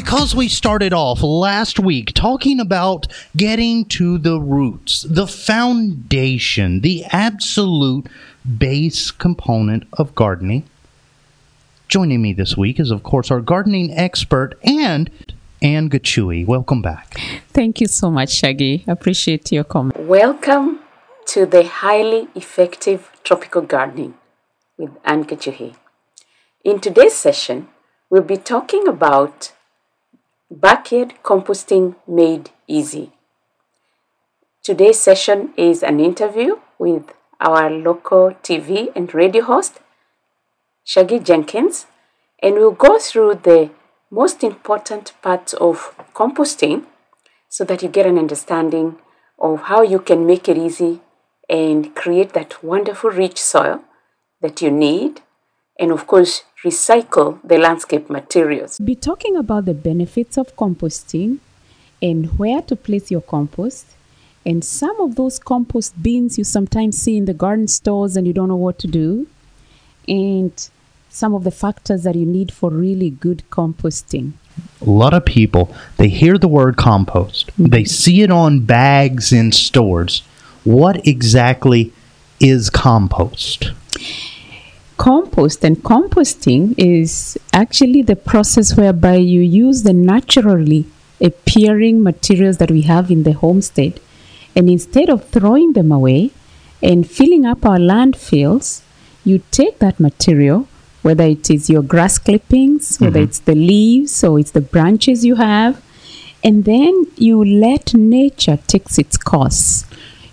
because we started off last week talking about getting to the roots, the foundation, the absolute base component of gardening. Joining me this week is, of course, our gardening expert and Anne Gachui. Welcome back. Thank you so much, Shaggy. Appreciate your comment. Welcome to the highly effective tropical gardening with Anne Gachui. In today's session, we'll be talking about backyard composting made easy. Today's session is an interview with our local TV and radio host, Shaggy Jenkins, and we'll go through the most important parts of composting so that you get an understanding of how you can make it easy and create that wonderful rich soil that you need and of course recycle the landscape materials. Be talking about the benefits of composting and where to place your compost and some of those compost bins you sometimes see in the garden stores and you don't know what to do and some of the factors that you need for really good composting. A lot of people, they hear the word compost, mm-hmm. they see it on bags in stores. What exactly is compost? Compost and composting is actually the process whereby you use the naturally appearing materials that we have in the homestead and instead of throwing them away and filling up our landfills, you take that material whether it is your grass clippings, whether mm-hmm. it's the leaves or it's the branches you have, and then you let nature takes its course.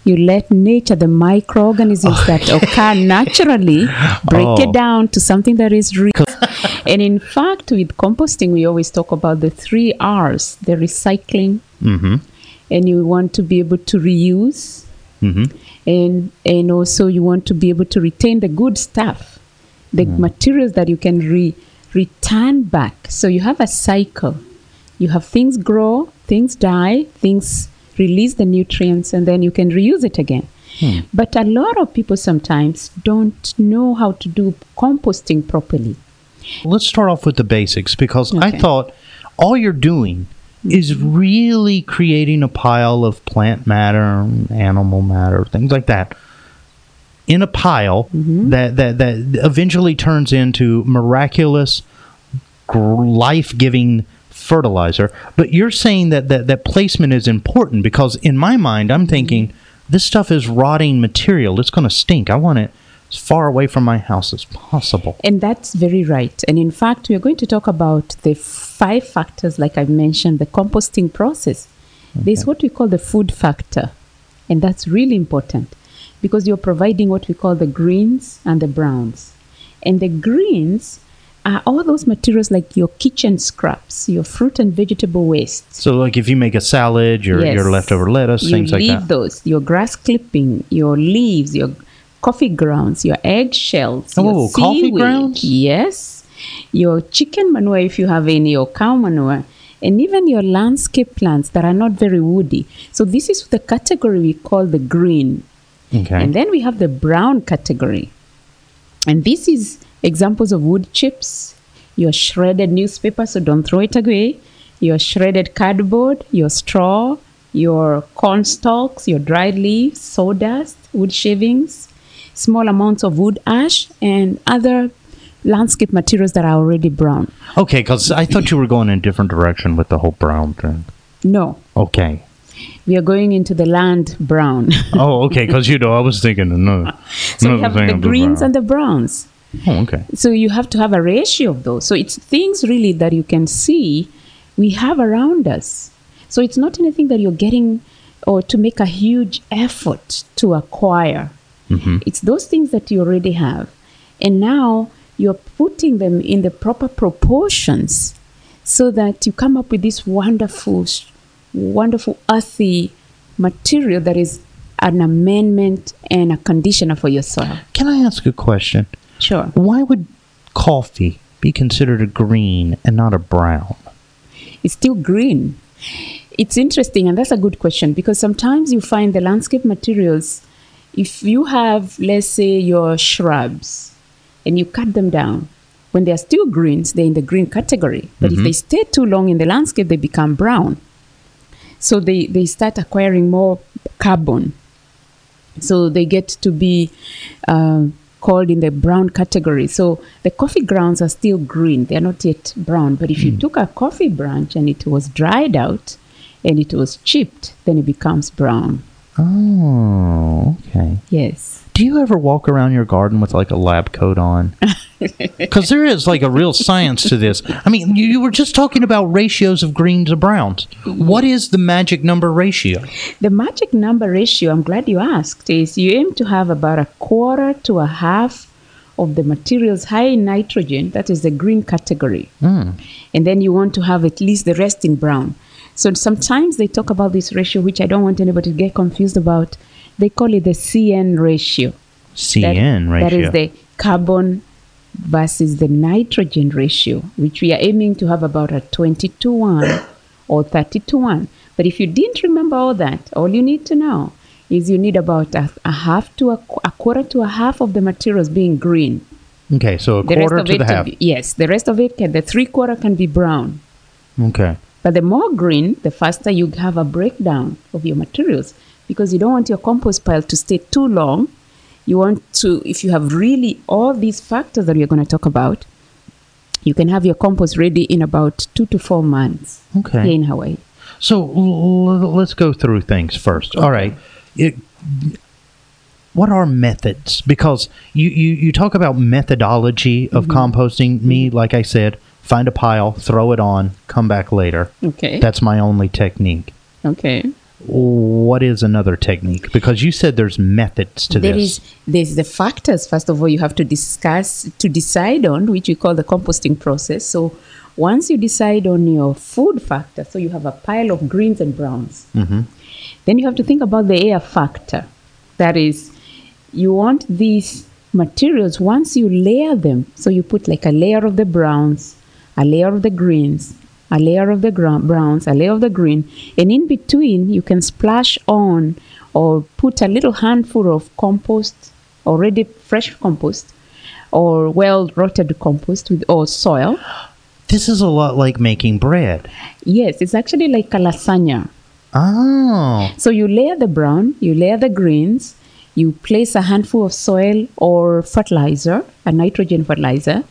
You let nature, the microorganisms that occur naturally, break oh. it down to something that is real. and in fact, with composting, we always talk about the three R's: the recycling, mm-hmm. and you want to be able to reuse, mm-hmm. and and also you want to be able to retain the good stuff the mm. materials that you can re- return back. So you have a cycle. You have things grow, things die, things release the nutrients, and then you can reuse it again. Hmm. But a lot of people sometimes don't know how to do composting properly. Let's start off with the basics because okay. I thought all you're doing is mm-hmm. really creating a pile of plant matter, animal matter, things like that in a pile mm-hmm. that, that, that eventually turns into miraculous, life giving fertilizer. But you're saying that, that that placement is important because in my mind, I'm thinking this stuff is rotting material. It's going to stink. I want it as far away from my house as possible. And that's very right. And in fact, we are going to talk about the five factors, like I mentioned, the composting process. Okay. There's what we call the food factor, and that's really important because you're providing what we call the greens and the browns. And the greens are all those materials like your kitchen scraps, your fruit and vegetable waste. So, like if you make a salad, your, yes. your leftover lettuce, you things like that. You leave those, your grass clipping, your leaves, your coffee grounds, your eggshells. Oh, your coffee grounds? Yes. Your chicken manure, if you have any, or cow manure and even your landscape plants that are not very woody. So this is the category we call the green. Okay. And then we have the brown category. And this is examples of wood chips, your shredded newspaper, so don't throw it away, your shredded cardboard, your straw, your corn stalks, your dried leaves, sawdust, wood shavings, small amounts of wood ash, and other landscape materials that are already brown. Okay, because I thought you were going in a different direction with the whole brown thing. No. Okay we are going into the land brown. oh, okay. Because you know, I was thinking another. so we have the greens and the browns. Oh, okay. So you have to have a ratio of those. So it's things really that you can see we have around us. So it's not anything that you're getting or to make a huge effort to acquire. Mm-hmm. It's those things that you already have. And now you're putting them in the proper proportions so that you come up with this wonderful wonderful earthy material that is an amendment and a conditioner for your soil. Can I ask a question? Sure. Why would coffee be considered a green and not a brown? It's still green. It's interesting, and that's a good question because sometimes you find the landscape materials, if you have, let's say, your shrubs and you cut them down when they are still greens, they're in the green category. But Mm-hmm. if they stay too long in the landscape, they become brown. So they, they start acquiring more carbon. So they get to be uh, called in the brown category. So the coffee grounds are still green, they are not yet brown. But if you hmm. took a coffee branch and it was dried out and it was chipped, then it becomes brown. Oh, okay. Yes. Do you ever walk around your garden with like a lab coat on? Because there is like a real science to this. I mean, you, you were just talking about ratios of greens to browns. What is the magic number ratio? The magic number ratio, I'm glad you asked, is you aim to have about a quarter to a half of the materials high in nitrogen, that is the green category. Mm. And then you want to have at least the rest in brown. So sometimes they talk about this ratio, which I don't want anybody to get confused about. They call it the CN ratio. That- CN ratio. That is the carbon versus the nitrogen ratio, which we are aiming to have about a 20 to 1 or 30 to 1. But if you didn't remember all that, all you need to know is you need about a, a half to a, a quarter to a half of the materials being green. okay, so a The quarter to the half. Be, yes, the rest of it can the three quarter can be brown. Okay. But the more green, the faster you have a breakdown of your materials because you don't want your compost pile to stay too long. You want to, if you have really all these factors that we're going to talk about, you can have your compost ready in about two to four months Okay. here in Hawaii. So l- let's go through things first. All right. It, what are methods? Because you, you, you talk about methodology of mm-hmm. composting. Me, mm-hmm. like I said, find a pile, throw it on, come back later. Okay. That's my only technique. okay. What is another technique? Because you said there's methods to There this. is there's the factors first of all you have to discuss to decide on which we call the composting process. So once you decide on your food factor, so you have a pile of greens and browns, Mhm. then you have to think about the air factor. That is, you want these materials once you layer them. So you put like a layer of the browns, a layer of the greens, a layer of the gra- browns, a layer of the green, and in between you can splash on or put a little handful of compost, already fresh compost, or well rotted compost with or soil. This is a lot like making bread. Yes, it's actually like a lasagna. Oh. So you layer the brown, you layer the greens, you place a handful of soil or fertilizer, a nitrogen fertilizer,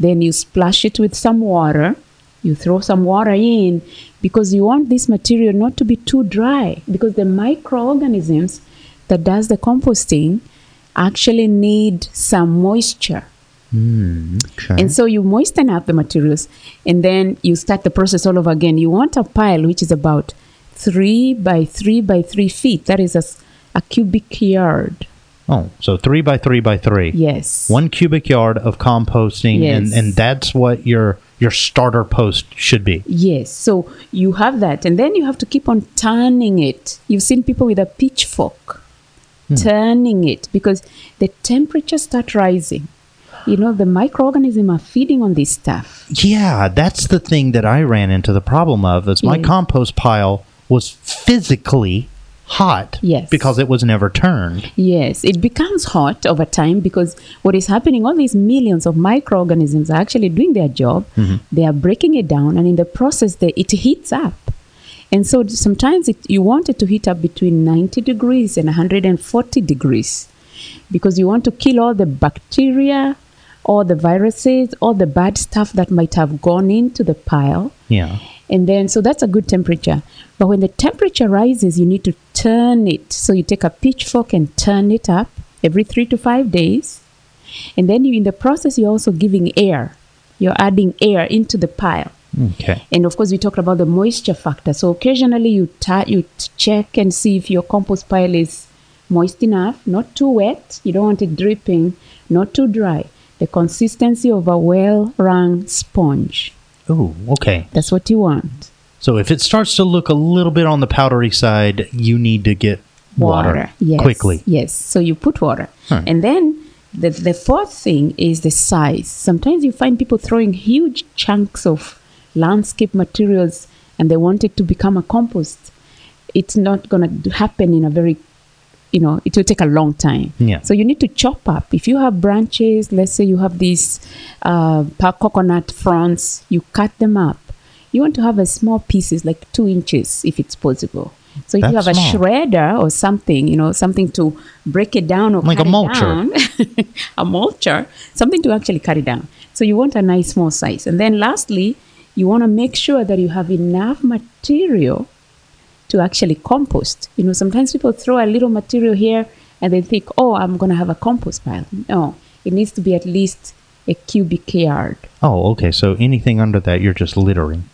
then you splash it with some water. You throw some water in because you want this material not to be too dry because the microorganisms that does the composting actually need some moisture. Mm, okay. And so you moisten up the materials and then you start the process all over again. You want a pile which is about three by three by three feet. That is a, a cubic yard. oh, so three by three by three. Yes. one cubic yard of composting and, Yes. and that's what your your starter post should be Yes. So you have that. And then you have to keep on turning it. You've seen people with a pitchfork hmm. turning it because the temperature start rising. You know, the microorganisms are feeding on this stuff. yeah that's the thing that i ran into the problem of is my Yeah. compost pile was physically hot Yes. because it was never turned Yes, it becomes hot over time because what is happening, all these millions of microorganisms are actually doing their job. Mm-hmm. They are breaking it down, and in the process, they, it heats up. And so sometimes it, you want it to heat up between 90 degrees and 140 degrees because you want to kill all the bacteria, all the viruses, all the bad stuff that might have gone into the pile. yeah And then, so that's a good temperature. But when the temperature rises, you need to turn it. So you take a pitchfork and turn it up every three to five days. And then you, in the process, you're also giving air. You're adding air into the pile. okay And of course, we talked about the moisture factor. So occasionally you, ta- you check and see if your compost pile is moist enough, not too wet. You don't want it dripping, not too dry. The consistency of a well wrung sponge. oh okay That's what you want. So if it starts to look a little bit on the powdery side you need to get water, Yes. quickly Yes. So you put water. Huh. And then the, the fourth thing is the size. Sometimes you find people throwing huge chunks of landscape materials and they want it to become a compost. It's not going to happen in a very you know, it will take a long time. Yeah. So you need to chop up. If you have branches, let's say you have these uh, coconut fronds, you cut them up. You want to have a small pieces, like two inches, if it's possible. So if you That's have a small. shredder or something, you know, something to break it down or Like cut a it mulcher. down, a mulcher, something to actually cut it down. So you want a nice small size. And then lastly, you want to make sure that you have enough material to actually compost. You know, sometimes people throw a little material here and they think, oh, I'm going to have a compost pile. No, it needs to be at least a cubic yard. Oh, okay. So anything under that, you're just littering.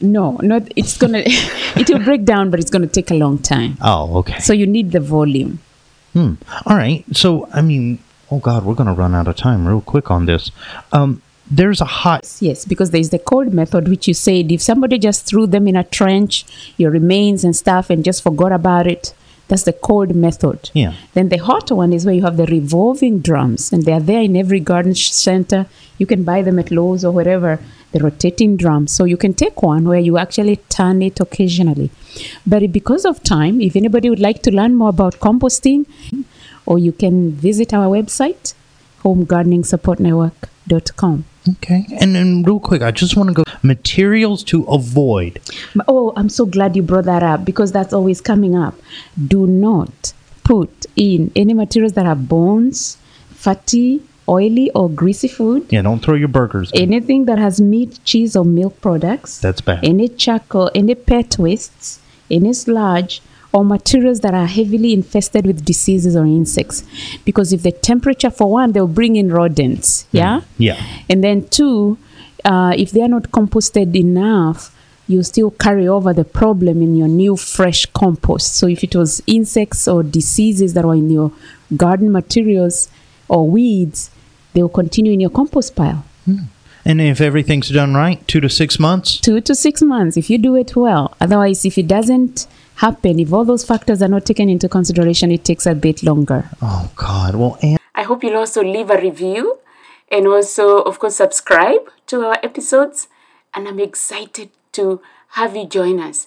No, not it's gonna it will break down, but it's gonna take a long time. Oh, okay. So you need the volume. Hmm. All right. So, I mean, oh God, we're to run out of time real quick on this. Um, there's a hot. Yes, because there's the cold method, which you said if somebody just threw them in a trench, your remains and stuff, and just forgot about it, that's the cold method. Yeah. Then the hot one is where you have the revolving drums, and they are there in every garden center. You can buy them at Lowe's or wherever. The rotating drums. So you can take one where you actually turn it occasionally. But because of time, if anybody would like to learn more about composting, or you can visit our website, homegardeningsupportnetwork.com. Okay. And then, real quick, I just want to go materials to avoid. Oh, I'm so glad you brought that up because that's always coming up. Do not put in any materials that are bones, fatty, oily, or greasy food. Yeah, don't throw your burgers. in. Anything that has meat, cheese, or milk products. That's bad. Any charcoal, any pet wastes, any sludge, or materials that are heavily infested with diseases or insects. Because if the temperature, for one, they'll bring in rodents. Yeah? Yeah. And then two, uh, if they are not composted enough, you still carry over the problem in your new fresh compost. So if it was insects or diseases that were in your garden materials or weeds, they will continue in your compost pile. And if everything's done right, two to six months. Two to six months if you do it well. Otherwise, if it doesn't happen, if all those factors are not taken into consideration, it takes a bit longer. Oh God. Well, and I hope you'll also leave a review and also, of course, subscribe to our episodes. And I'm excited to have you join us